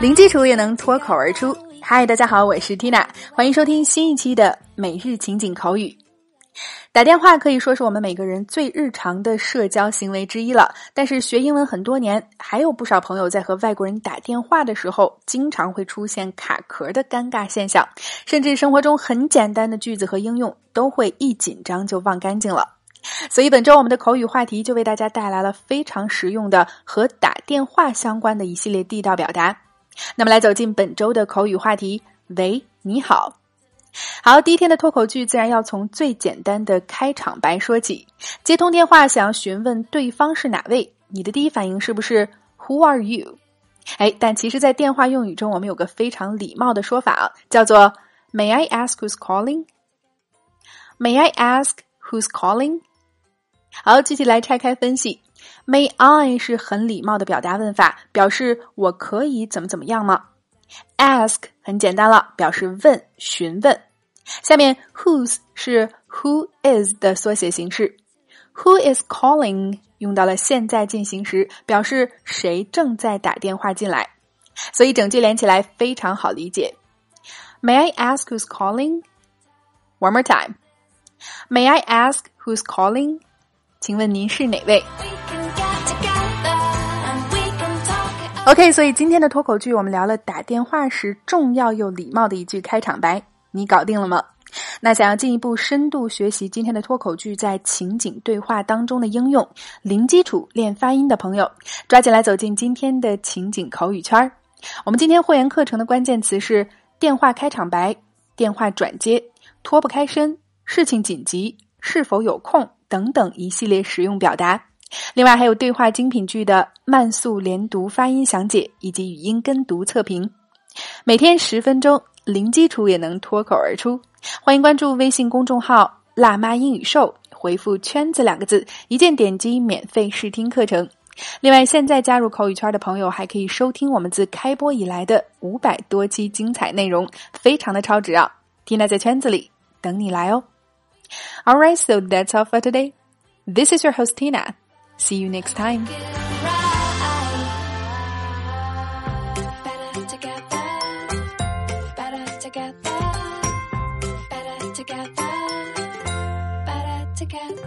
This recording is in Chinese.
零基础也能脱口而出。嗨，大家好，我是 Tina，欢迎收听新一期的每日情景口语。打电话可以说是我们每个人最日常的社交行为之一了。但是学英文很多年，还有不少朋友在和外国人打电话的时候，经常会出现卡壳的尴尬现象，甚至生活中很简单的句子和应用都会一紧张就忘干净了。所以本周我们的口语话题就为大家带来了非常实用的和打电话相关的一系列地道表达。那么，来走进本周的口语话题。喂，你好。好，第一天的脱口剧自然要从最简单的开场白说起。接通电话，想要询问对方是哪位，你的第一反应是不是 “Who are you？” 哎，但其实，在电话用语中，我们有个非常礼貌的说法啊，叫做 “May I ask who's calling？”May I ask who's calling？好，具体来拆开分析。May I 是很礼貌的表达问法，表示我可以怎么怎么样吗？Ask 很简单了，表示问、询问。下面 Whose 是 Who is 的缩写形式，Who is calling 用到了现在进行时，表示谁正在打电话进来，所以整句连起来非常好理解。May I ask who's calling? One more time. May I ask who's calling? 请问您是哪位？OK，所以今天的脱口剧我们聊了打电话时重要又礼貌的一句开场白，你搞定了吗？那想要进一步深度学习今天的脱口剧在情景对话当中的应用，零基础练发音的朋友，抓紧来走进今天的情景口语圈儿。我们今天会员课程的关键词是电话开场白、电话转接、脱不开身、事情紧急、是否有空等等一系列实用表达。另外还有对话精品剧的慢速连读发音详解以及语音跟读测评，每天十分钟，零基础也能脱口而出。欢迎关注微信公众号“辣妈英语秀”，回复“圈子”两个字，一键点击免费试听课程。另外，现在加入口语圈的朋友还可以收听我们自开播以来的五百多期精彩内容，非常的超值啊！Tina 在圈子里等你来哦。All right, so that's all for today. This is your host Tina. See you next time. together.